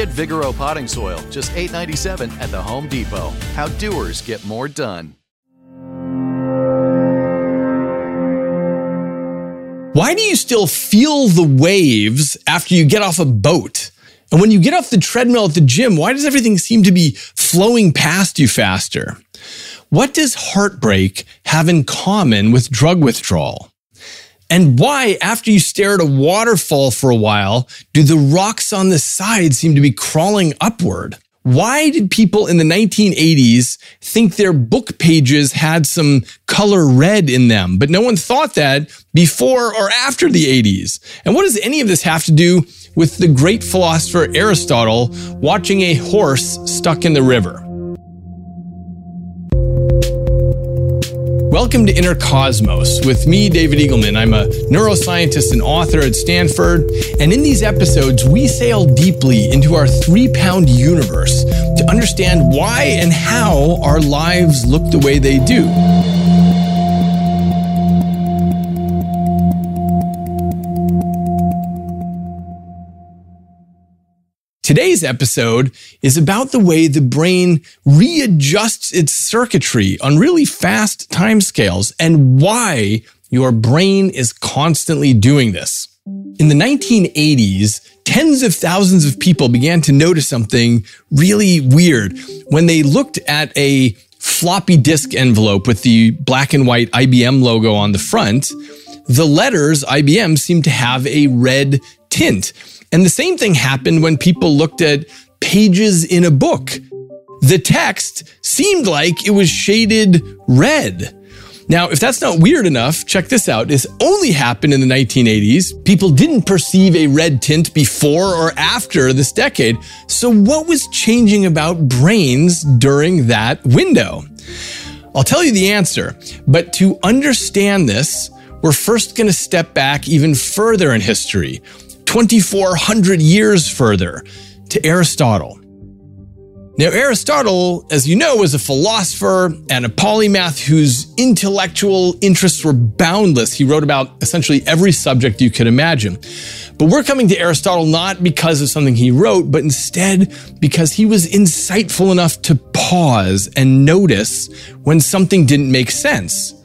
Get Vigoro potting soil, just $8.97 at the Home Depot. How doers get more done. Why do you still feel the waves after you get off a boat? And when you get off the treadmill at the gym, why does everything seem to be flowing past you faster? What does heartbreak have in common with drug withdrawal? And why, after you stare at a waterfall for a while, do the rocks on the side seem to be crawling upward? Why did people in the 1980s think their book pages had some color red in them, but no one thought that before or after the 80s? And what does any of this have to do with the great philosopher Aristotle watching a horse stuck in the river? Welcome to Inner Cosmos with me, David Eagleman. I'm a neuroscientist and author at Stanford. And in these episodes, we sail deeply into our three pound universe to understand why and how our lives look the way they do. Today's episode is about the way the brain readjusts its circuitry on really fast timescales and why your brain is constantly doing this. In the 1980s, tens of thousands of people began to notice something really weird when they looked at a floppy disk envelope with the black and white IBM logo on the front. The letters IBM seemed to have a red tint. And the same thing happened when people looked at pages in a book. The text seemed like it was shaded red. Now, if that's not weird enough, check this out. This only happened in the 1980s. People didn't perceive a red tint before or after this decade. So, what was changing about brains during that window? I'll tell you the answer, but to understand this, we're first going to step back even further in history 2,400 years further to Aristotle. Now, Aristotle, as you know, was a philosopher and a polymath whose intellectual interests were boundless. He wrote about essentially every subject you could imagine. But we're coming to Aristotle not because of something he wrote, but instead because he was insightful enough to pause and notice when something didn't make sense.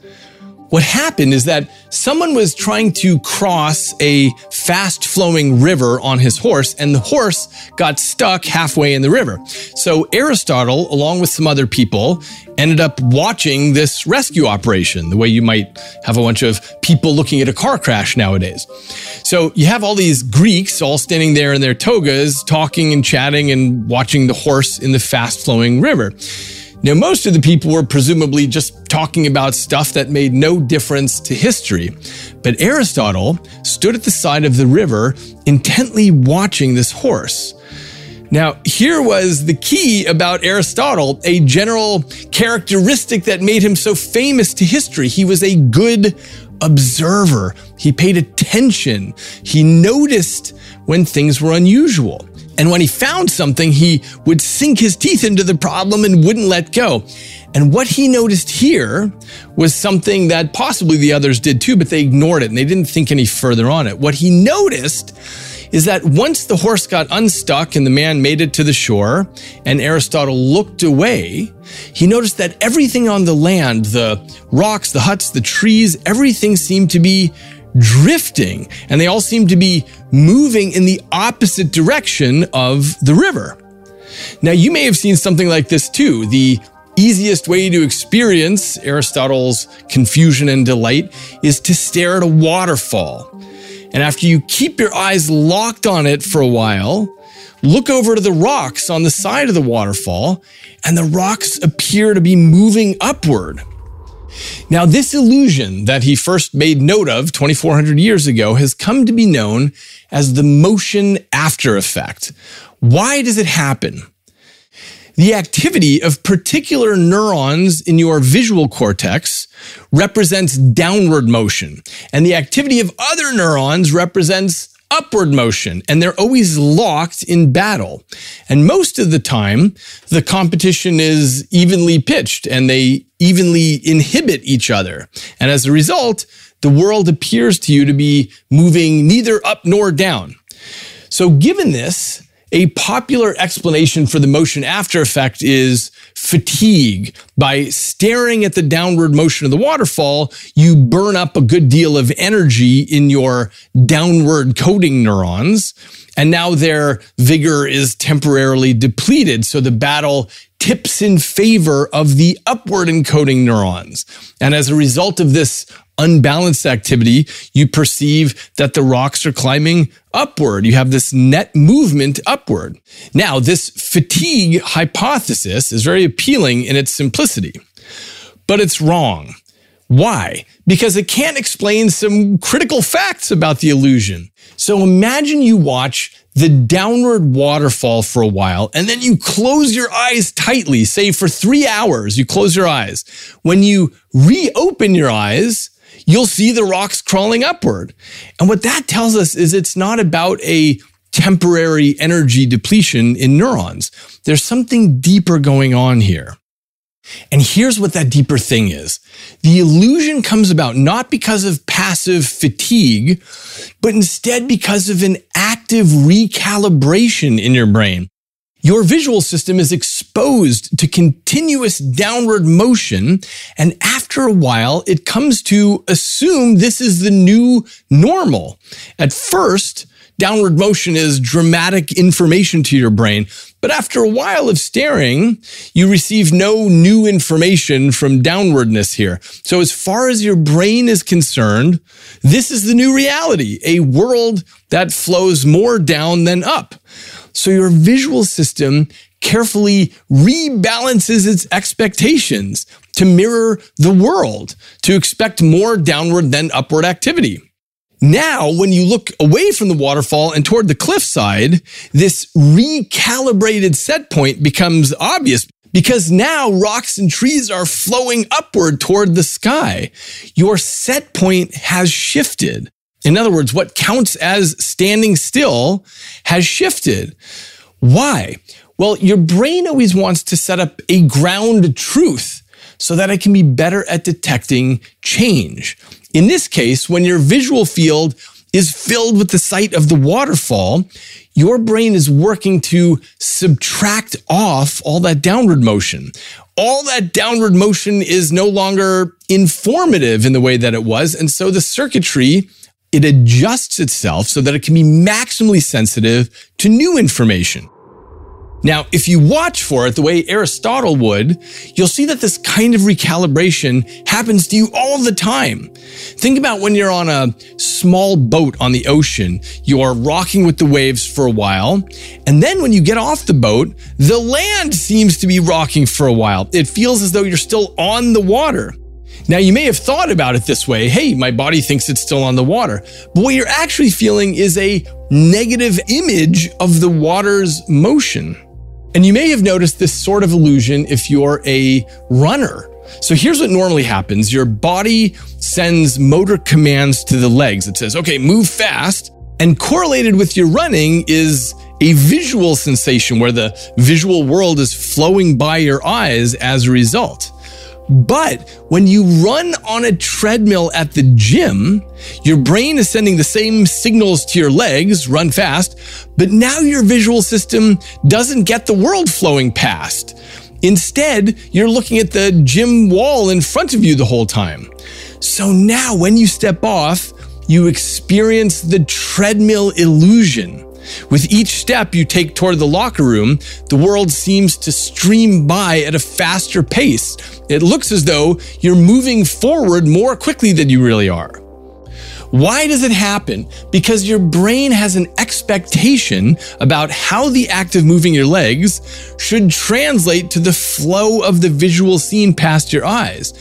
What happened is that someone was trying to cross a fast flowing river on his horse and the horse got stuck halfway in the river. So Aristotle, along with some other people, ended up watching this rescue operation, the way you might have a bunch of people looking at a car crash nowadays. So you have all these Greeks all standing there in their togas, talking and chatting and watching the horse in the fast flowing river. Now, most of the people were presumably just talking about stuff that made no difference to history. But Aristotle stood at the side of the river, intently watching this horse. Now, here was the key about Aristotle, a general characteristic that made him so famous to history. He was a good observer. He paid attention. He noticed when things were unusual. And when he found something, he would sink his teeth into the problem and wouldn't let go. And what he noticed here was something that possibly the others did too, but they ignored it and they didn't think any further on it. What he noticed is that once the horse got unstuck and the man made it to the shore and Aristotle looked away, he noticed that everything on the land, the rocks, the huts, the trees, everything seemed to be drifting and they all seem to be moving in the opposite direction of the river. Now, you may have seen something like this too. The easiest way to experience Aristotle's confusion and delight is to stare at a waterfall. And after you keep your eyes locked on it for a while, look over to the rocks on the side of the waterfall, and the rocks appear to be moving upward. Now, this illusion that he first made note of 2,400 years ago has come to be known as the motion after effect. Why does it happen? The activity of particular neurons in your visual cortex represents downward motion, and the activity of other neurons represents upward motion, and they're always locked in battle. And most of the time, the competition is evenly pitched and they evenly inhibit each other. And as a result, the world appears to you to be moving neither up nor down. So, given this, a popular explanation for the motion after effect is fatigue. By staring at the downward motion of the waterfall, you burn up a good deal of energy in your downward coding neurons. And now their vigor is temporarily depleted. So the battle tips in favor of the upward encoding neurons. And as a result of this unbalanced activity, you perceive that the rocks are climbing upward. You have this net movement upward. Now, this fatigue hypothesis is very appealing in its simplicity, but it's wrong. Why? Because it can't explain some critical facts about the illusion. So imagine you watch the downward waterfall for a while and then you close your eyes tightly, say for three hours, you close your eyes. When you reopen your eyes, you'll see the rocks crawling upward. And what that tells us is it's not about a temporary energy depletion in neurons. There's something deeper going on here. And here's what that deeper thing is. The illusion comes about not because of passive fatigue, but instead because of an active recalibration in your brain your visual system is exposed to continuous downward motion. And after a while, it comes to assume this is the new normal. At first, downward motion is dramatic information to your brain. But after a while of staring, you receive no new information from downwardness here. So as far as your brain is concerned, this is the new reality, a world that flows more down than up. So your visual system carefully rebalances its expectations to mirror the world, to expect more downward than upward activity. Now, when you look away from the waterfall and toward the cliffside, this recalibrated set point becomes obvious because now rocks and trees are flowing upward toward the sky. Your set point has shifted. In other words, what counts as standing still has shifted. Why? Well, your brain always wants to set up a ground truth so that it can be better at detecting change. In this case, when your visual field is filled with the sight of the waterfall, your brain is working to subtract off all that downward motion. All that downward motion is no longer informative in the way that it was. And so the circuitry it adjusts itself so that it can be maximally sensitive to new information. Now, if you watch for it the way Aristotle would, you'll see that this kind of recalibration happens to you all the time. Think about when you're on a small boat on the ocean, you're rocking with the waves for a while, and then when you get off the boat, the land seems to be rocking for a while. It feels as though you're still on the water. Now, you may have thought about it this way hey, my body thinks it's still on the water. But what you're actually feeling is a negative image of the water's motion. And you may have noticed this sort of illusion if you're a runner. So here's what normally happens your body sends motor commands to the legs. It says, okay, move fast. And correlated with your running is a visual sensation where the visual world is flowing by your eyes as a result. But when you run on a treadmill at the gym, your brain is sending the same signals to your legs, run fast, but now your visual system doesn't get the world flowing past. Instead, you're looking at the gym wall in front of you the whole time. So now when you step off, you experience the treadmill illusion. With each step you take toward the locker room, the world seems to stream by at a faster pace. It looks as though you're moving forward more quickly than you really are. Why does it happen? Because your brain has an expectation about how the act of moving your legs should translate to the flow of the visual scene past your eyes.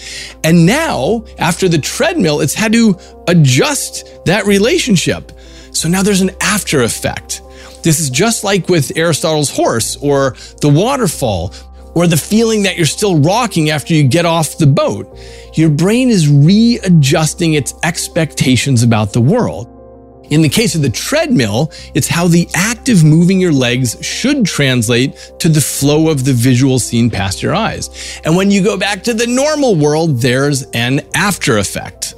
And now, after the treadmill, it's had to adjust that relationship. So now there's an after effect. This is just like with Aristotle's horse or the waterfall or the feeling that you're still rocking after you get off the boat. Your brain is readjusting its expectations about the world. In the case of the treadmill, it's how the act of moving your legs should translate to the flow of the visual scene past your eyes. And when you go back to the normal world, there's an after effect.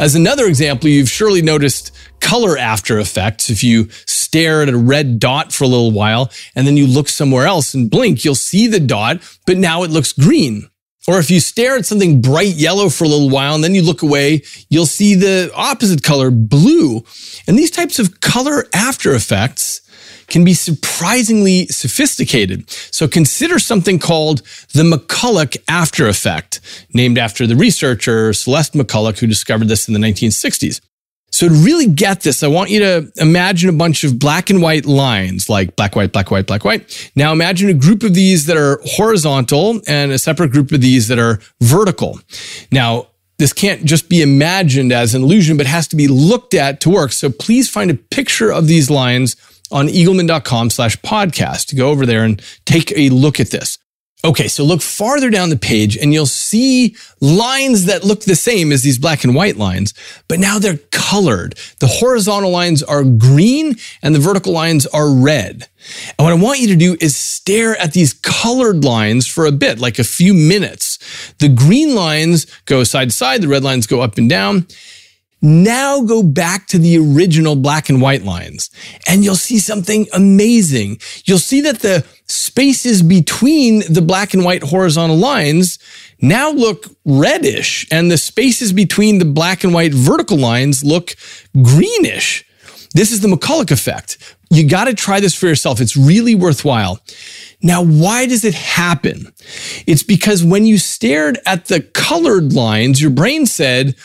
As another example, you've surely noticed color after effects. If you stare at a red dot for a little while and then you look somewhere else and blink, you'll see the dot, but now it looks green. Or if you stare at something bright yellow for a little while and then you look away, you'll see the opposite color, blue. And these types of color after effects can be surprisingly sophisticated. So consider something called the McCollough after effect, named after the researcher Celeste McCollough who discovered this in the 1960s. So to really get this, I want you to imagine a bunch of black and white lines, like black, white, black, white, black, white. Now imagine a group of these that are horizontal and a separate group of these that are vertical. Now, this can't just be imagined as an illusion, but has to be looked at to work. So please find a picture of these lines on eagleman.com slash podcast. Go over there and take a look at this. Okay, so look farther down the page and you'll see lines that look the same as these black and white lines, but now they're colored. The horizontal lines are green and the vertical lines are red. And what I want you to do is stare at these colored lines for a bit, like a few minutes. The green lines go side to side, the red lines go up and down. Now go back to the original black and white lines and you'll see something amazing. You'll see that the spaces between the black and white horizontal lines now look reddish and the spaces between the black and white vertical lines look greenish. This is the McCollough effect. You got to try this for yourself. It's really worthwhile. Now, why does it happen? It's because when you stared at the colored lines, your brain said,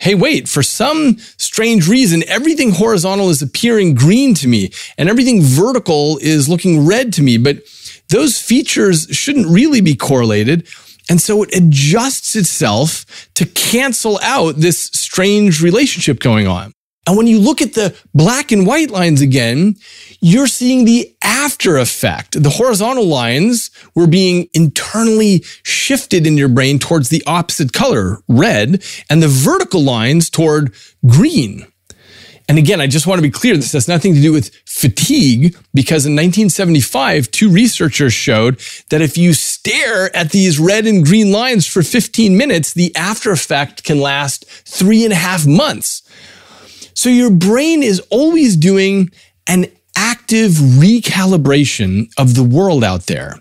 hey, wait, for some strange reason, everything horizontal is appearing green to me and everything vertical is looking red to me. But those features shouldn't really be correlated. And so it adjusts itself to cancel out this strange relationship going on. And when you look at the black and white lines again, you're seeing the after effect. The horizontal lines were being internally shifted in your brain towards the opposite color, red, and the vertical lines toward green. And again, I just want to be clear, this has nothing to do with fatigue because in 1975, two researchers showed that if you stare at these red and green lines for 15 minutes, the after effect can last three and a half months. So your brain is always doing an active recalibration of the world out there.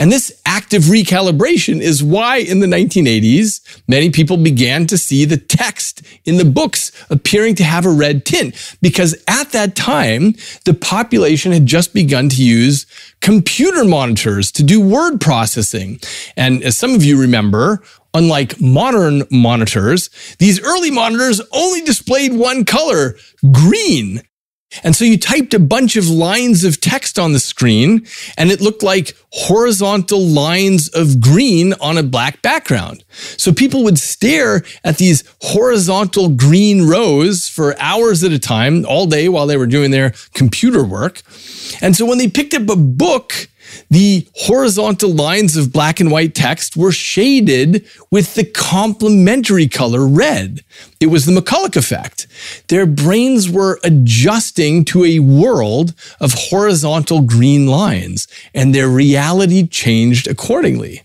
And this active recalibration is why in the 1980s, many people began to see the text in the books appearing to have a red tint. Because at that time, the population had just begun to use computer monitors to do word processing. And as some of you remember, Unlike modern monitors, these early monitors only displayed one color, green. And so you typed a bunch of lines of text on the screen and it looked like horizontal lines of green on a black background. So people would stare at these horizontal green rows for hours at a time, all day while they were doing their computer work. And so when they picked up a book, the horizontal lines of black and white text were shaded with the complementary color red. It was the McCollough effect. Their brains were adjusting to a world of horizontal green lines, and their reality changed accordingly.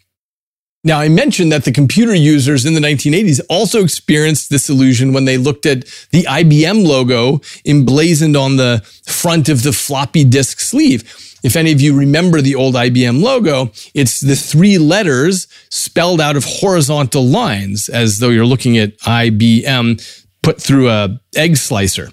Now, I mentioned that the computer users in the 1980s also experienced this illusion when they looked at the IBM logo emblazoned on the front of the floppy disk sleeve. If any of you remember the old IBM logo, it's the three letters spelled out of horizontal lines as though you're looking at IBM put through a egg slicer.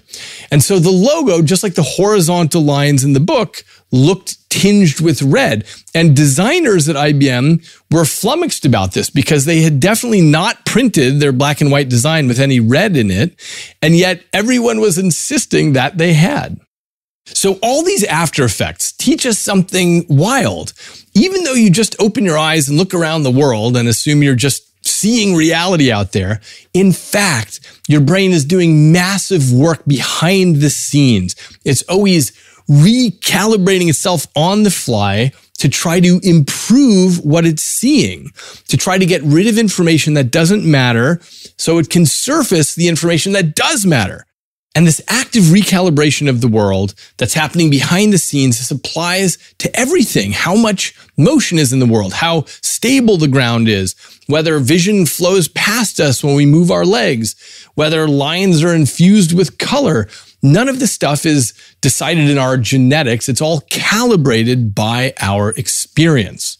And so the logo, just like the horizontal lines in the book, looked tinged with red. And designers at IBM were flummoxed about this because they had definitely not printed their black and white design with any red in it. And yet everyone was insisting that they had. So all these after effects teach us something wild. Even though you just open your eyes and look around the world and assume you're just seeing reality out there, in fact, your brain is doing massive work behind the scenes. It's always recalibrating itself on the fly to try to improve what it's seeing, to try to get rid of information that doesn't matter so it can surface the information that does matter. And this active recalibration of the world that's happening behind the scenes, this applies to everything. How much motion is in the world, how stable the ground is, whether vision flows past us when we move our legs, whether lines are infused with color. None of this stuff is decided in our genetics. It's all calibrated by our experience.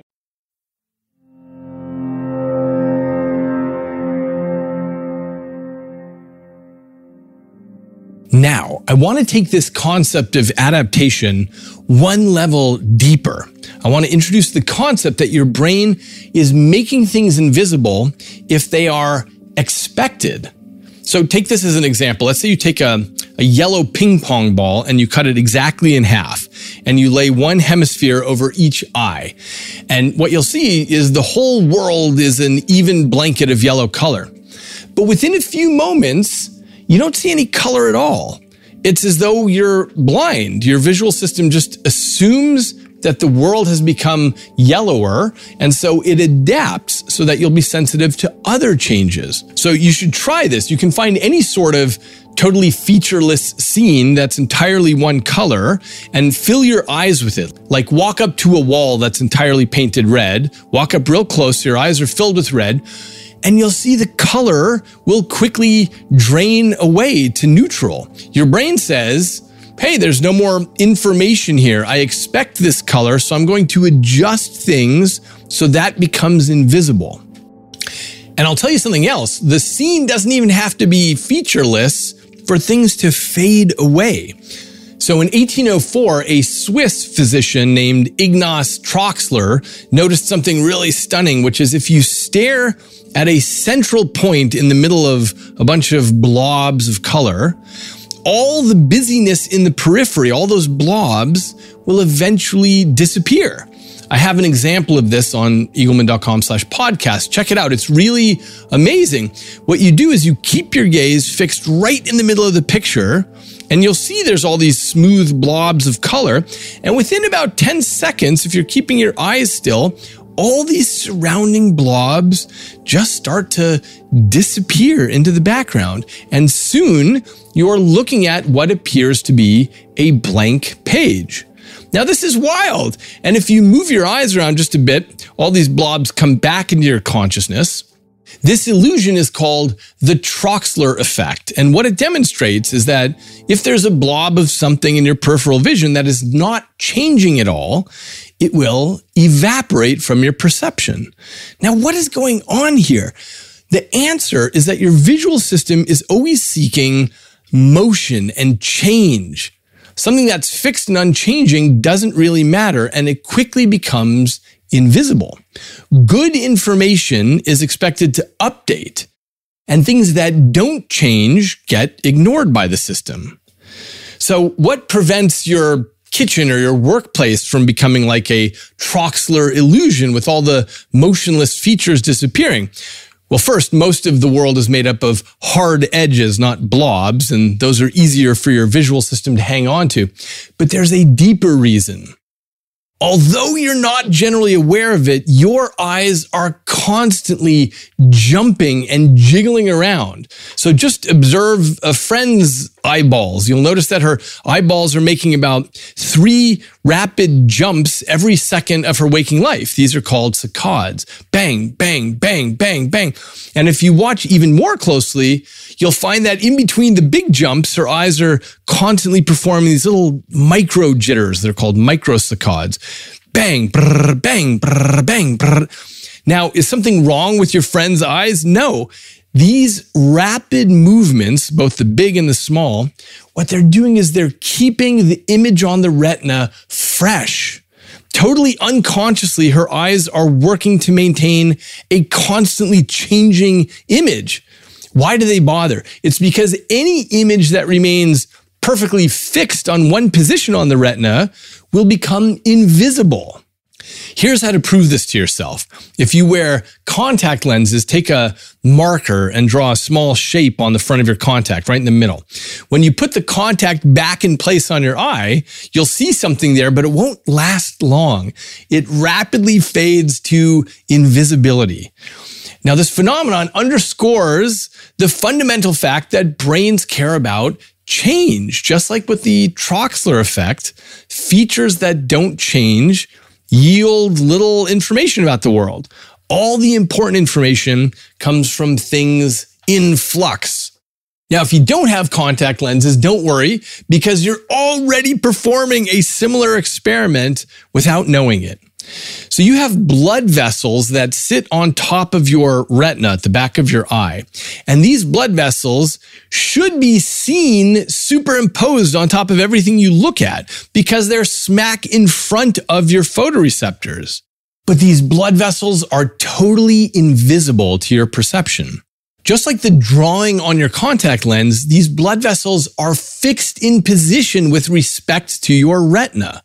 Now, I want to take this concept of adaptation one level deeper. I want to introduce the concept that your brain is making things invisible if they are expected. So take this as an example. Let's say you take a, a yellow ping pong ball and you cut it exactly in half and you lay one hemisphere over each eye. And what you'll see is the whole world is an even blanket of yellow color. But within a few moments, you don't see any color at all. It's as though you're blind. Your visual system just assumes that the world has become yellower, and so it adapts so that you'll be sensitive to other changes. So you should try this. You can find any sort of totally featureless scene that's entirely one color and fill your eyes with it. Like walk up to a wall that's entirely painted red, walk up real close, your eyes are filled with red and you'll see the color will quickly drain away to neutral. Your brain says, Hey, there's no more information here. I expect this color, so I'm going to adjust things so that becomes invisible. And I'll tell you something else the scene doesn't even have to be featureless for things to fade away. So in 1804, a Swiss physician named Ignaz Troxler noticed something really stunning, which is if you stare at a central point in the middle of a bunch of blobs of color, all the busyness in the periphery, all those blobs will eventually disappear. I have an example of this on eagleman.com slash podcast. Check it out. It's really amazing. What you do is you keep your gaze fixed right in the middle of the picture and you'll see there's all these smooth blobs of color. And within about 10 seconds, if you're keeping your eyes still, all these surrounding blobs just start to disappear into the background. And soon you're looking at what appears to be a blank page. Now, this is wild. And if you move your eyes around just a bit, all these blobs come back into your consciousness. This illusion is called the Troxler effect. And what it demonstrates is that if there's a blob of something in your peripheral vision that is not changing at all, it will evaporate from your perception. Now, what is going on here? The answer is that your visual system is always seeking motion and change. Something that's fixed and unchanging doesn't really matter, and it quickly becomes invisible. Good information is expected to update, and things that don't change get ignored by the system. So, what prevents your kitchen or your workplace from becoming like a Troxler illusion with all the motionless features disappearing? Well, first, most of the world is made up of hard edges, not blobs, and those are easier for your visual system to hang on to. But there's a deeper reason. Although you're not generally aware of it, your eyes are constantly jumping and jiggling around. So just observe a friend's eyeballs. You'll notice that her eyeballs are making about three rapid jumps every second of her waking life. These are called saccades. Bang, bang, bang, bang, bang. And if you watch even more closely, you'll find that in between the big jumps, her eyes are constantly performing these little micro jitters. They're called micro saccades. Bang, brr, bang, brr, bang, brr. Now, is something wrong with your friend's eyes? No. These rapid movements, both the big and the small, what they're doing is they're keeping the image on the retina fresh. Totally unconsciously, her eyes are working to maintain a constantly changing image. Why do they bother? It's because any image that remains perfectly fixed on one position on the retina will become invisible. Here's how to prove this to yourself. If you wear contact lenses, take a marker and draw a small shape on the front of your contact, right in the middle. When you put the contact back in place on your eye, you'll see something there, but it won't last long. It rapidly fades to invisibility. Now, this phenomenon underscores the fundamental fact that brains care about change, just like with the Troxler effect, features that don't change yield little information about the world. All the important information comes from things in flux. Now, if you don't have contact lenses, don't worry because you're already performing a similar experiment without knowing it. So you have blood vessels that sit on top of your retina at the back of your eye. And these blood vessels should be seen superimposed on top of everything you look at because they're smack in front of your photoreceptors. But these blood vessels are totally invisible to your perception. Just like the drawing on your contact lens, these blood vessels are fixed in position with respect to your retina.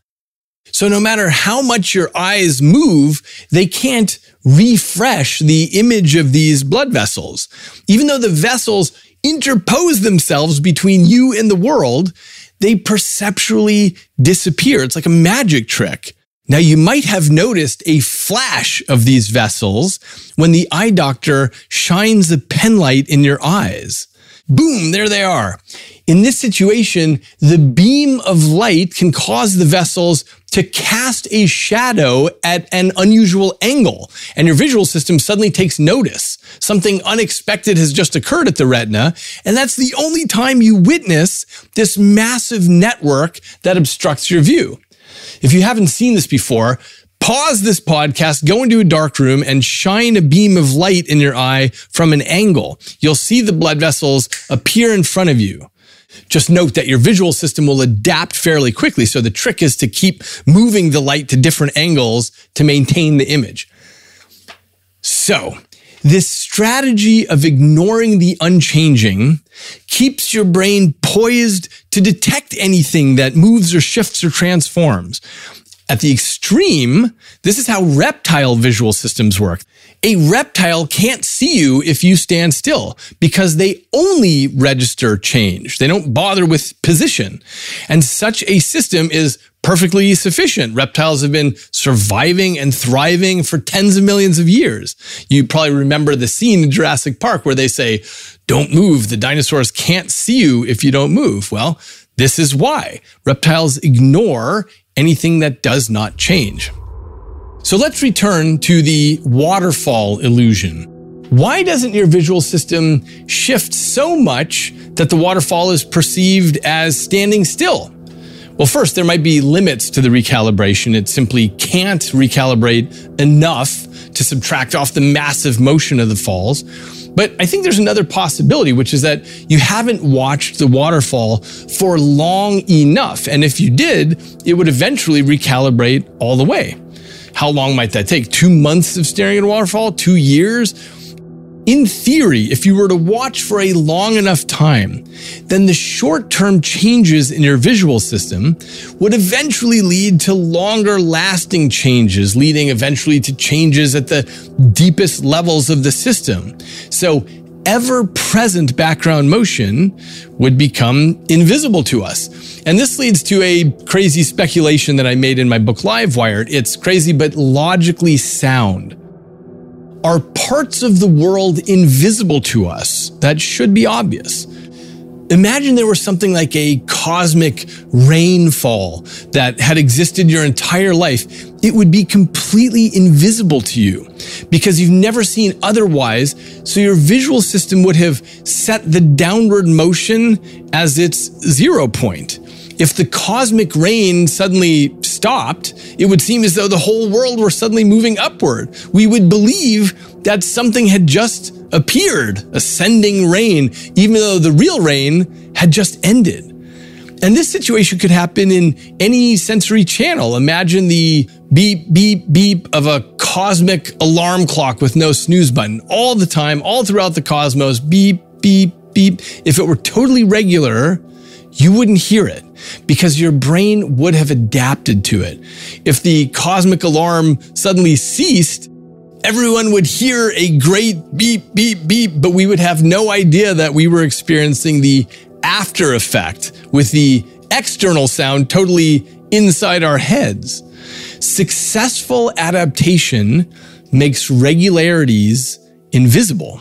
So no matter how much your eyes move, they can't refresh the image of these blood vessels. Even though the vessels interpose themselves between you and the world, they perceptually disappear. It's like a magic trick. Now, you might have noticed a flash of these vessels when the eye doctor shines a penlight in your eyes. Boom, there they are. In this situation, the beam of light can cause the vessels to cast a shadow at an unusual angle, and your visual system suddenly takes notice. Something unexpected has just occurred at the retina, and that's the only time you witness this massive network that obstructs your view. If you haven't seen this before, pause this podcast, go into a dark room and shine a beam of light in your eye from an angle. You'll see the blood vessels appear in front of you. Just note that your visual system will adapt fairly quickly. So the trick is to keep moving the light to different angles to maintain the image. So this strategy of ignoring the unchanging keeps your brain poised to detect anything that moves or shifts or transforms. At the extreme, this is how reptile visual systems work. A reptile can't see you if you stand still because they only register change. They don't bother with position. And such a system is perfectly sufficient. Reptiles have been surviving and thriving for tens of millions of years. You probably remember the scene in Jurassic Park where they say, don't move. The dinosaurs can't see you if you don't move. Well, this is why reptiles ignore anything that does not change. So let's return to the waterfall illusion. Why doesn't your visual system shift so much that the waterfall is perceived as standing still? Well, first, there might be limits to the recalibration. It simply can't recalibrate enough to subtract off the massive motion of the falls. But I think there's another possibility, which is that you haven't watched the waterfall for long enough. And if you did, it would eventually recalibrate all the way. How long might that take? Two months of staring at a waterfall? Two years? In theory, if you were to watch for a long enough time, then the short term changes in your visual system would eventually lead to longer lasting changes, leading eventually to changes at the deepest levels of the system. So ever present background motion would become invisible to us. And this leads to a crazy speculation that I made in my book Livewired. It's crazy, but logically sound are parts of the world invisible to us that should be obvious. Imagine there was something like a cosmic rainfall that had existed your entire life. It would be completely invisible to you because you've never seen otherwise. So your visual system would have set the downward motion as its zero point. If the cosmic rain suddenly stopped, it would seem as though the whole world were suddenly moving upward. We would believe that something had just appeared, ascending rain, even though the real rain had just ended. And this situation could happen in any sensory channel. Imagine the beep, beep, beep of a cosmic alarm clock with no snooze button all the time, all throughout the cosmos. Beep, beep, beep. If it were totally regular, you wouldn't hear it. because your brain would have adapted to it. If the cosmic alarm suddenly ceased, everyone would hear a great beep, beep, beep, but we would have no idea that we were experiencing the after effect with the external sound totally inside our heads. Successful adaptation makes regularities invisible.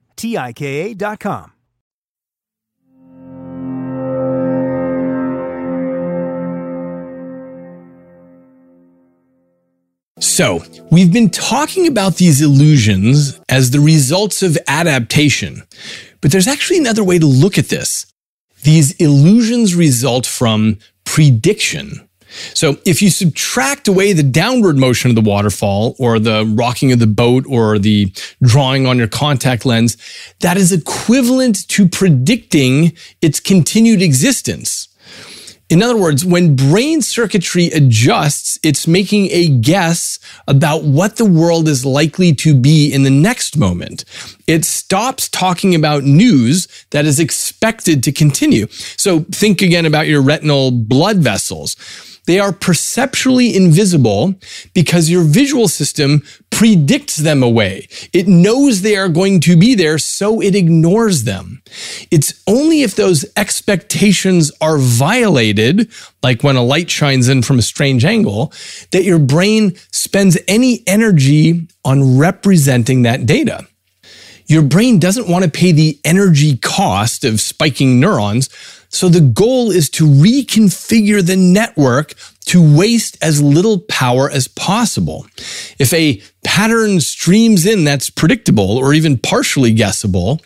T-I-K-A dot com. So, we've been talking about these illusions as the results of adaptation, but there's actually another way to look at this. These illusions result from prediction. So if you subtract away the downward motion of the waterfall or the rocking of the boat or the drawing on your contact lens, that is equivalent to predicting its continued existence. In other words, when brain circuitry adjusts, it's making a guess about what the world is likely to be in the next moment. It stops talking about news that is expected to continue. So think again about your retinal blood vessels. They are perceptually invisible because your visual system predicts them away. It knows they are going to be there, so it ignores them. It's only if those expectations are violated, like when a light shines in from a strange angle, that your brain spends any energy on representing that data. Your brain doesn't want to pay the energy cost of spiking neurons so the goal is to reconfigure the network to waste as little power as possible. If a pattern streams in that's predictable or even partially guessable,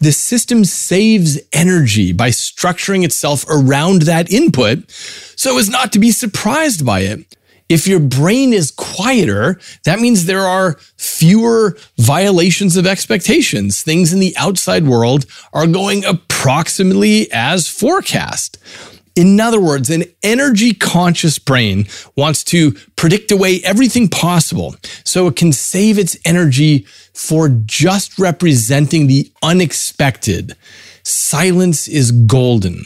the system saves energy by structuring itself around that input so as not to be surprised by it. If your brain is quieter, that means there are fewer violations of expectations. Things in the outside world are going approximately as forecast. In other words, an energy conscious brain wants to predict away everything possible so it can save its energy for just representing the unexpected. Silence is golden.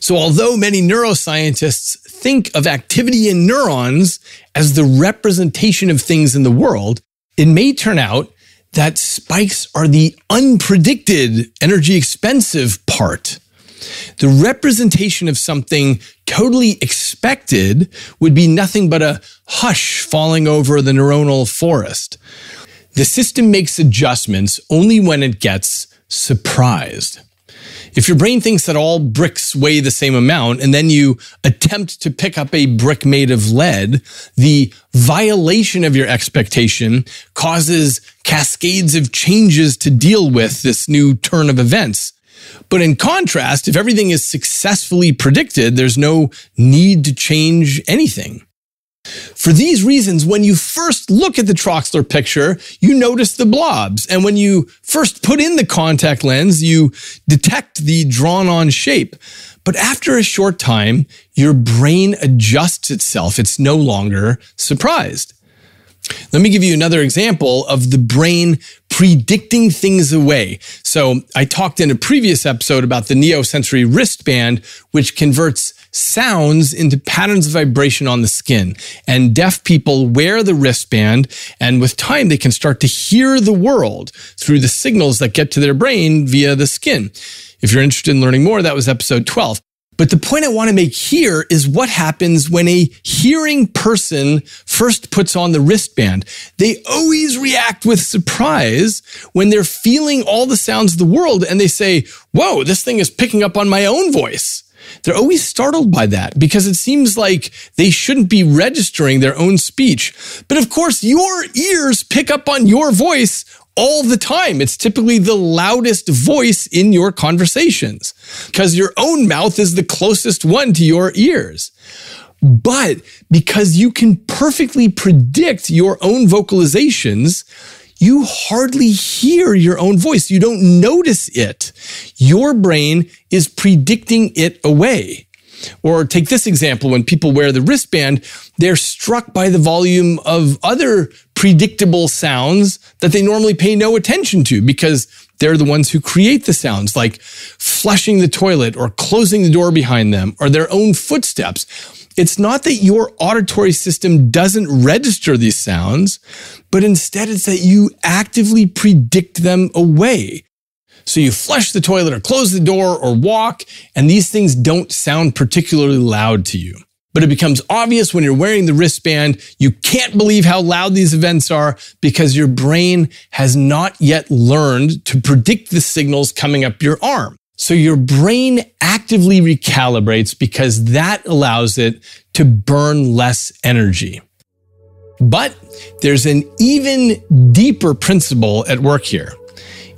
So, although many neuroscientists think of activity in neurons as the representation of things in the world, it may turn out that spikes are the unpredicted, energy expensive part. The representation of something totally expected would be nothing but a hush falling over the neuronal forest. The system makes adjustments only when it gets surprised. If your brain thinks that all bricks weigh the same amount and then you attempt to pick up a brick made of lead, the violation of your expectation causes cascades of changes to deal with this new turn of events. But in contrast, if everything is successfully predicted, there's no need to change anything. For these reasons, when you first look at the Troxler picture, you notice the blobs. And when you first put in the contact lens, you detect the drawn on shape. But after a short time, your brain adjusts itself. It's no longer surprised. Let me give you another example of the brain predicting things away. So I talked in a previous episode about the Neosensory wristband, which converts sounds into patterns of vibration on the skin. And deaf people wear the wristband, and with time, they can start to hear the world through the signals that get to their brain via the skin. If you're interested in learning more, that was episode 12. But the point I want to make here is what happens when a hearing person first puts on the wristband. They always react with surprise when they're feeling all the sounds of the world and they say, whoa, this thing is picking up on my own voice. They're always startled by that because it seems like they shouldn't be registering their own speech. But of course, your ears pick up on your voice all the time. It's typically the loudest voice in your conversations because your own mouth is the closest one to your ears. But because you can perfectly predict your own vocalizations, you hardly hear your own voice. You don't notice it. Your brain is predicting it away. Or take this example when people wear the wristband, they're struck by the volume of other predictable sounds that they normally pay no attention to because they're the ones who create the sounds, like flushing the toilet or closing the door behind them or their own footsteps. It's not that your auditory system doesn't register these sounds, but instead it's that you actively predict them away. So you flush the toilet or close the door or walk, and these things don't sound particularly loud to you. But it becomes obvious when you're wearing the wristband, you can't believe how loud these events are because your brain has not yet learned to predict the signals coming up your arm. So your brain actively recalibrates because that allows it to burn less energy. But there's an even deeper principle at work here.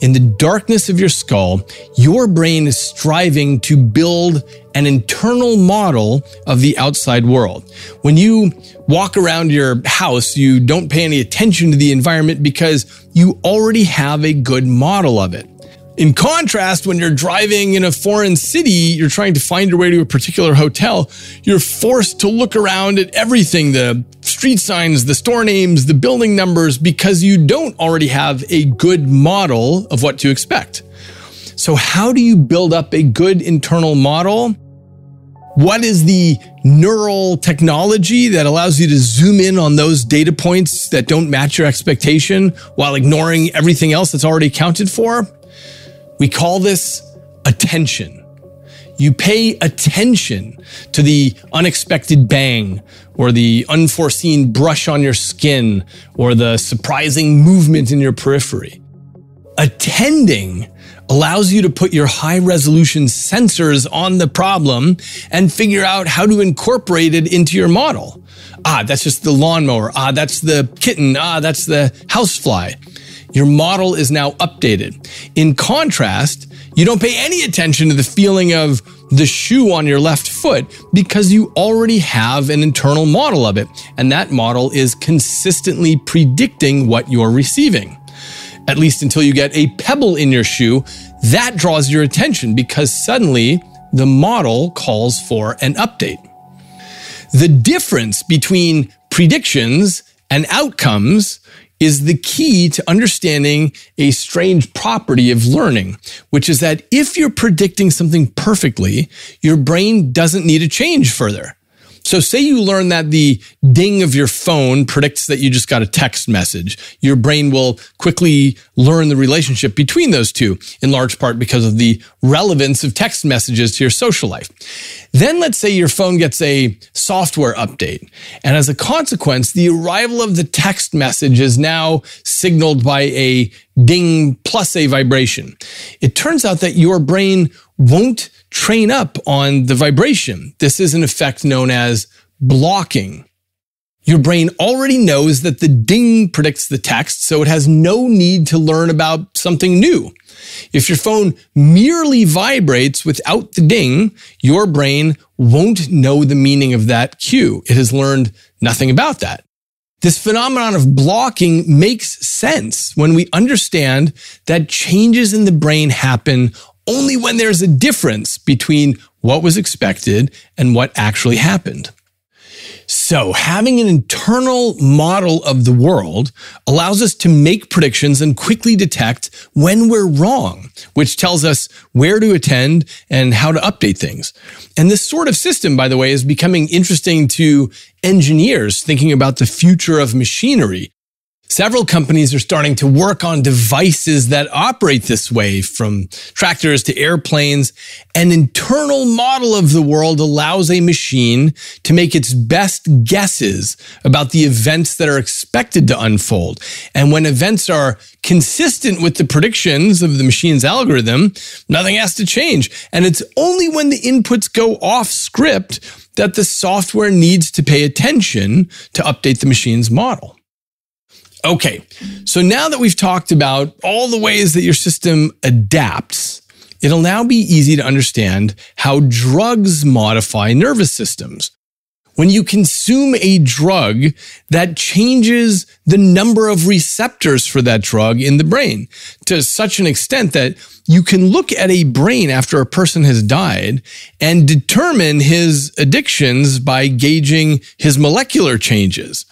In the darkness of your skull, your brain is striving to build an internal model of the outside world. When you walk around your house, you don't pay any attention to the environment because you already have a good model of it. In contrast, when you're driving in a foreign city, you're trying to find your way to a particular hotel, you're forced to look around at everything the street signs, the store names, the building numbers, because you don't already have a good model of what to expect. So, how do you build up a good internal model? What is the neural technology that allows you to zoom in on those data points that don't match your expectation while ignoring everything else that's already accounted for? We call this attention. You pay attention to the unexpected bang or the unforeseen brush on your skin or the surprising movement in your periphery. Attending allows you to put your high resolution sensors on the problem and figure out how to incorporate it into your model. Ah, that's just the lawnmower. Ah, that's the kitten. Ah, that's the housefly. Your model is now updated. In contrast, you don't pay any attention to the feeling of the shoe on your left foot because you already have an internal model of it. And that model is consistently predicting what you're receiving. At least until you get a pebble in your shoe, that draws your attention because suddenly the model calls for an update. The difference between predictions and outcomes is the key to understanding a strange property of learning, which is that if you're predicting something perfectly, your brain doesn't need to change further. So say you learn that the ding of your phone predicts that you just got a text message. Your brain will quickly learn the relationship between those two, in large part because of the relevance of text messages to your social life. Then let's say your phone gets a software update. And as a consequence, the arrival of the text message is now signaled by a ding plus a vibration. It turns out that your brain won't train up on the vibration. This is an effect known as blocking. Your brain already knows that the ding predicts the text, so it has no need to learn about something new. If your phone merely vibrates without the ding, your brain won't know the meaning of that cue. It has learned nothing about that. This phenomenon of blocking makes sense when we understand that changes in the brain happen only when there's a difference between what was expected and what actually happened. So having an internal model of the world allows us to make predictions and quickly detect when we're wrong, which tells us where to attend and how to update things. And this sort of system, by the way, is becoming interesting to engineers thinking about the future of machinery Several companies are starting to work on devices that operate this way, from tractors to airplanes. An internal model of the world allows a machine to make its best guesses about the events that are expected to unfold. And when events are consistent with the predictions of the machine's algorithm, nothing has to change. And it's only when the inputs go off script that the software needs to pay attention to update the machine's model. Okay, so now that we've talked about all the ways that your system adapts, it'll now be easy to understand how drugs modify nervous systems. When you consume a drug, that changes the number of receptors for that drug in the brain to such an extent that you can look at a brain after a person has died and determine his addictions by gauging his molecular changes.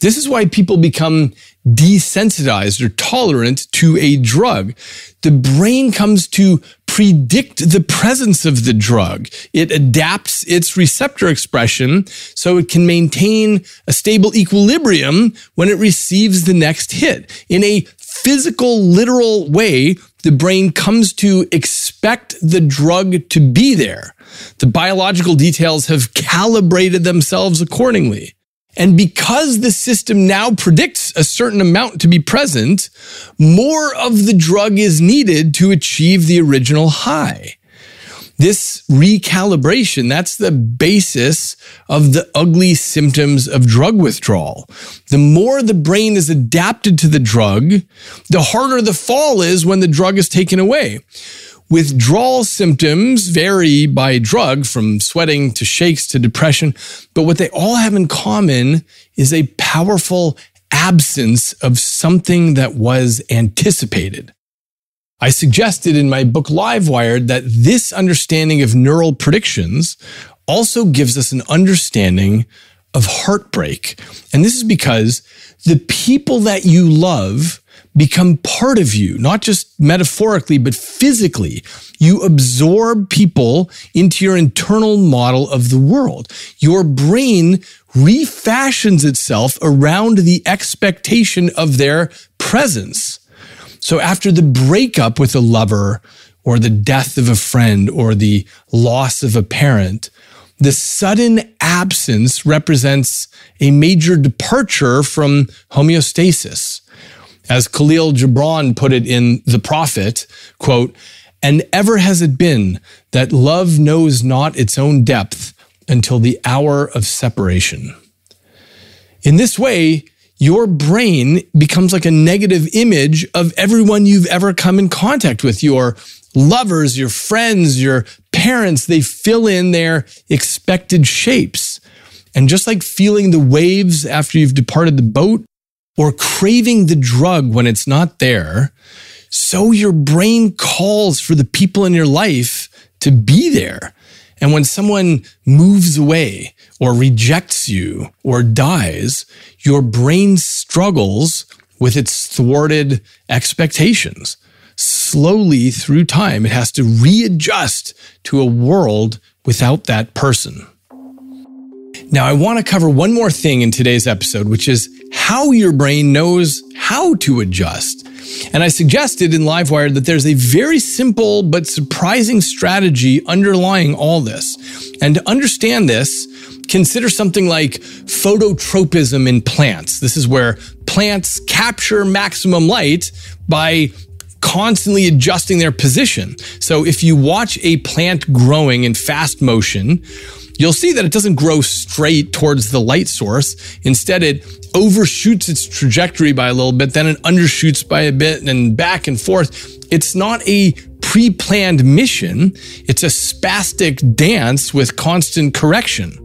This is why people become desensitized or tolerant to a drug. The brain comes to predict the presence of the drug. It adapts its receptor expression so it can maintain a stable equilibrium when it receives the next hit. In a physical, literal way, the brain comes to expect the drug to be there. The biological details have calibrated themselves accordingly. And because the system now predicts a certain amount to be present, more of the drug is needed to achieve the original high. This recalibration, that's the basis of the ugly symptoms of drug withdrawal. The more the brain is adapted to the drug, the harder the fall is when the drug is taken away. Withdrawal symptoms vary by drug from sweating to shakes to depression, but what they all have in common is a powerful absence of something that was anticipated. I suggested in my book Livewired that this understanding of neural predictions also gives us an understanding of heartbreak. And this is because the people that you love become part of you, not just metaphorically, but physically. You absorb people into your internal model of the world. Your brain refashions itself around the expectation of their presence. So after the breakup with a lover or the death of a friend or the loss of a parent, the sudden absence represents a major departure from homeostasis. As Khalil Gibran put it in The Prophet, quote, and ever has it been that love knows not its own depth until the hour of separation. In this way, your brain becomes like a negative image of everyone you've ever come in contact with your lovers, your friends, your parents. They fill in their expected shapes. And just like feeling the waves after you've departed the boat, or craving the drug when it's not there, so your brain calls for the people in your life to be there. And when someone moves away or rejects you or dies, your brain struggles with its thwarted expectations. Slowly through time, it has to readjust to a world without that person. Now, I want to cover one more thing in today's episode, which is how your brain knows how to adjust. And I suggested in Livewired that there's a very simple but surprising strategy underlying all this. And to understand this, consider something like phototropism in plants. This is where plants capture maximum light by constantly adjusting their position. So if you watch a plant growing in fast motion, you'll see that it doesn't grow straight towards the light source. Instead, it overshoots its trajectory by a little bit, then it undershoots by a bit and back and forth. It's not a pre planned mission, it's a spastic dance with constant correction.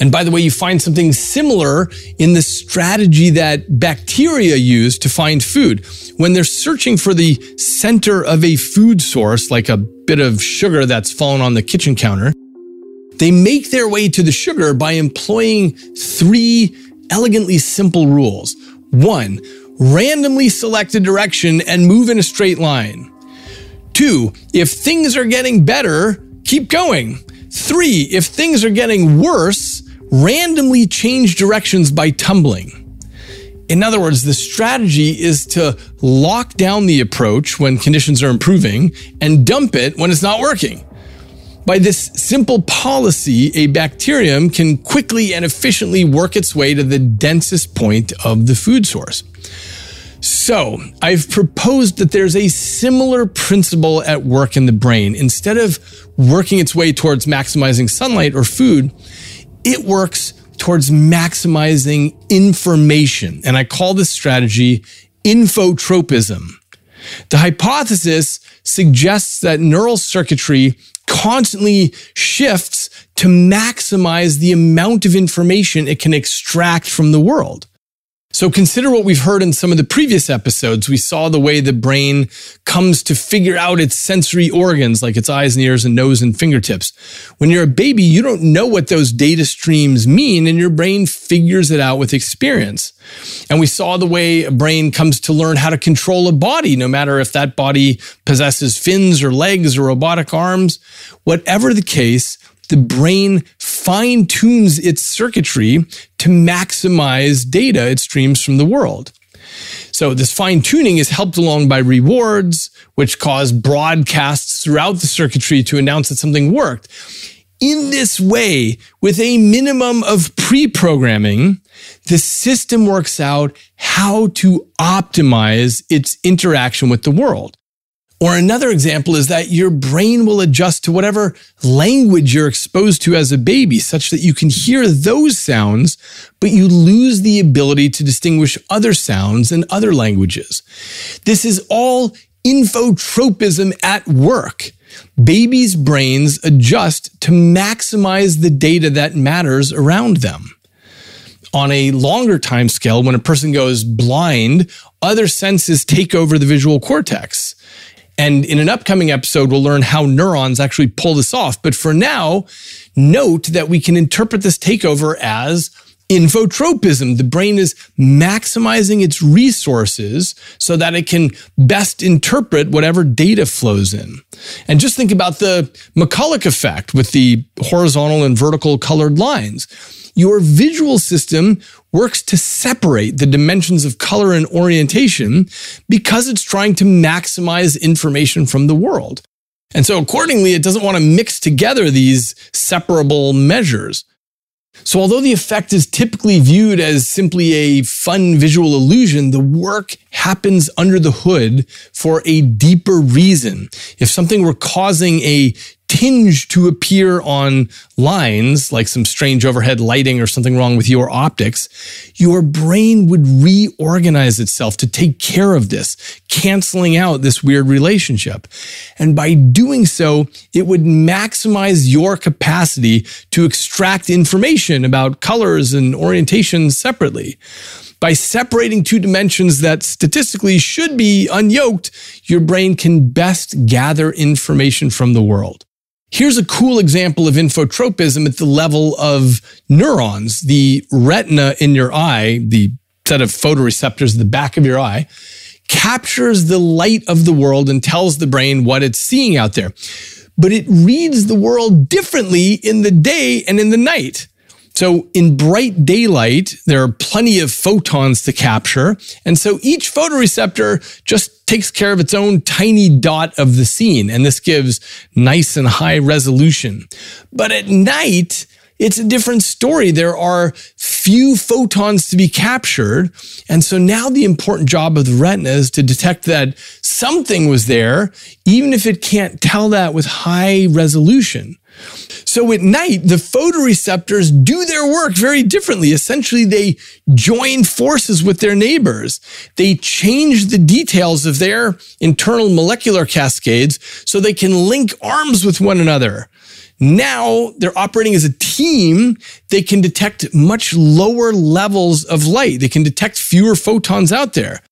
And by the way, you find something similar in the strategy that bacteria use to find food. When they're searching for the center of a food source, like a bit of sugar that's fallen on the kitchen counter, they make their way to the sugar by employing three elegantly simple rules. One, randomly select a direction and move in a straight line. Two, if things are getting better, keep going. Three, if things are getting worse, randomly change directions by tumbling. In other words, the strategy is to lock down the approach when conditions are improving and dump it when it's not working. By this simple policy, a bacterium can quickly and efficiently work its way to the densest point of the food source. So, I've proposed that there's a similar principle at work in the brain. Instead of working its way towards maximizing sunlight or food, it works towards maximizing information. And I call this strategy infotropism. The hypothesis suggests that neural circuitry constantly shifts to maximize the amount of information it can extract from the world. So consider what we've heard in some of the previous episodes. We saw the way the brain comes to figure out its sensory organs, like its eyes and ears and nose and fingertips. When you're a baby, you don't know what those data streams mean, and your brain figures it out with experience. And we saw the way a brain comes to learn how to control a body, no matter if that body possesses fins or legs or robotic arms. Whatever the case, the brain fine tunes its circuitry to maximize data it streams from the world. So this fine tuning is helped along by rewards, which cause broadcasts throughout the circuitry to announce that something worked. In this way, with a minimum of pre-programming, the system works out how to optimize its interaction with the world. Or another example is that your brain will adjust to whatever language you're exposed to as a baby, such that you can hear those sounds, but you lose the ability to distinguish other sounds and other languages. This is all infotropism at work. Babies' brains adjust to maximize the data that matters around them. On a longer time scale, when a person goes blind, other senses take over the visual cortex. And in an upcoming episode, we'll learn how neurons actually pull this off. But for now, note that we can interpret this takeover as infotropism. The brain is maximizing its resources so that it can best interpret whatever data flows in. And just think about the McCollough effect with the horizontal and vertical colored lines your visual system works to separate the dimensions of color and orientation because it's trying to maximize information from the world. And so accordingly, it doesn't want to mix together these separable measures. So although the effect is typically viewed as simply a fun visual illusion, the work happens under the hood for a deeper reason. If something were causing a tinge to appear on lines, like some strange overhead lighting or something wrong with your optics, your brain would reorganize itself to take care of this, canceling out this weird relationship. And by doing so, it would maximize your capacity to extract information about colors and orientations separately. By separating two dimensions that statistically should be unyoked, your brain can best gather information from the world. Here's a cool example of infotropism at the level of neurons. The retina in your eye, the set of photoreceptors at the back of your eye, captures the light of the world and tells the brain what it's seeing out there. But it reads the world differently in the day and in the night. So in bright daylight, there are plenty of photons to capture. And so each photoreceptor just takes care of its own tiny dot of the scene. And this gives nice and high resolution. But at night, it's a different story. There are few photons to be captured. And so now the important job of the retina is to detect that something was there, even if it can't tell that with high resolution. So at night, the photoreceptors do their work very differently. Essentially, they join forces with their neighbors. They change the details of their internal molecular cascades so they can link arms with one another. Now they're operating as a team. They can detect much lower levels of light. They can detect fewer photons out there.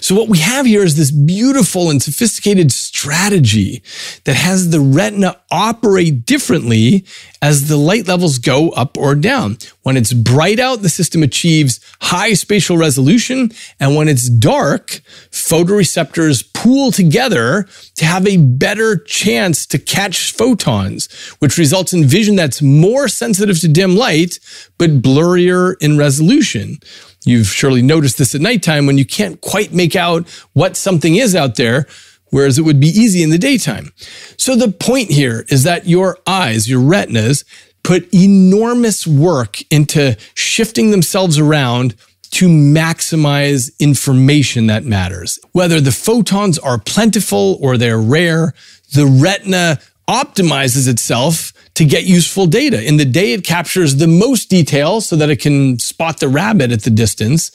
So what we have here is this beautiful and sophisticated strategy that has the retina operate differently as the light levels go up or down. When it's bright out, the system achieves high spatial resolution. And when it's dark, photoreceptors pool together to have a better chance to catch photons, which results in vision that's more sensitive to dim light, but blurrier in resolution. You've surely noticed this at nighttime when you can't quite make out what something is out there, whereas it would be easy in the daytime. So the point here is that your eyes, your retinas, put enormous work into shifting themselves around to maximize information that matters. Whether the photons are plentiful or they're rare, the retina optimizes itself to get useful data. In the day, it captures the most detail so that it can spot the rabbit at the distance.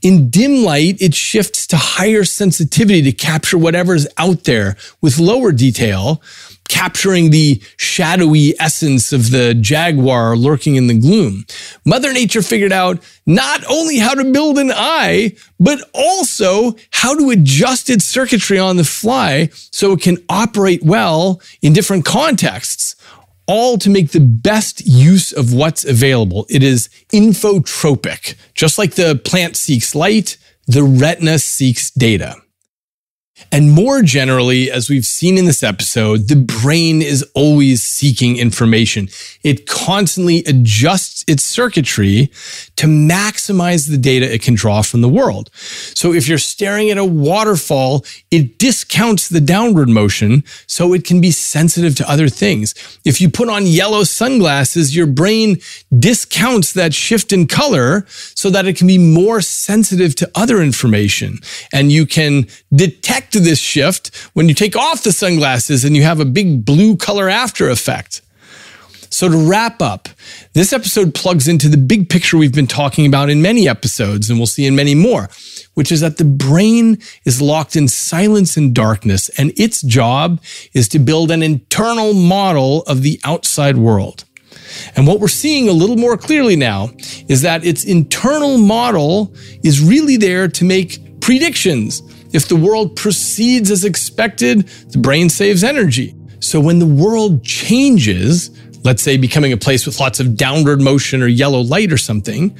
In dim light, it shifts to higher sensitivity to capture whatever's out there with lower detail capturing the shadowy essence of the jaguar lurking in the gloom. Mother Nature figured out not only how to build an eye, but also how to adjust its circuitry on the fly so it can operate well in different contexts. All to make the best use of what's available. It is infotropic. Just like the plant seeks light, the retina seeks data. And more generally, as we've seen in this episode, the brain is always seeking information. It constantly adjusts its circuitry to maximize the data it can draw from the world. So if you're staring at a waterfall, it discounts the downward motion so it can be sensitive to other things. If you put on yellow sunglasses, your brain discounts that shift in color so that it can be more sensitive to other information and you can detect this shift when you take off the sunglasses and you have a big blue color after effect. So, to wrap up, this episode plugs into the big picture we've been talking about in many episodes, and we'll see in many more, which is that the brain is locked in silence and darkness, and its job is to build an internal model of the outside world. And what we're seeing a little more clearly now is that its internal model is really there to make predictions if the world proceeds as expected, the brain saves energy. So when the world changes, let's say becoming a place with lots of downward motion or yellow light or something,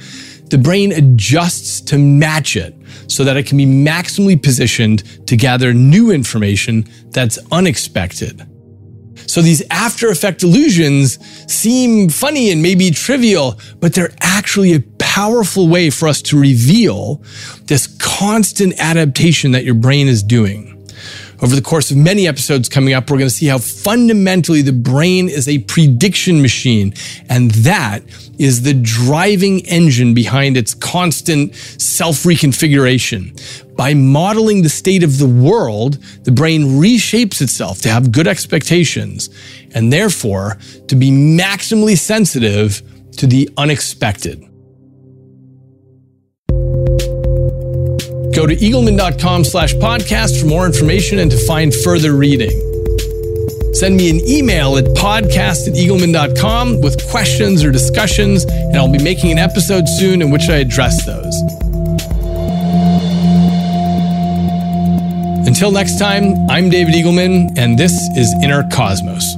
the brain adjusts to match it so that it can be maximally positioned to gather new information that's unexpected. So these after effect illusions seem funny and maybe trivial, but they're actually a powerful way for us to reveal this constant adaptation that your brain is doing. Over the course of many episodes coming up, we're going to see how fundamentally the brain is a prediction machine. And that is the driving engine behind its constant self reconfiguration. By modeling the state of the world, the brain reshapes itself to have good expectations and therefore to be maximally sensitive to the unexpected. Go to eagleman.com slash podcast for more information and to find further reading. Send me an email at podcast at eagleman.com with questions or discussions, and I'll be making an episode soon in which I address those. Until next time, I'm David Eagleman, and this is Inner Cosmos.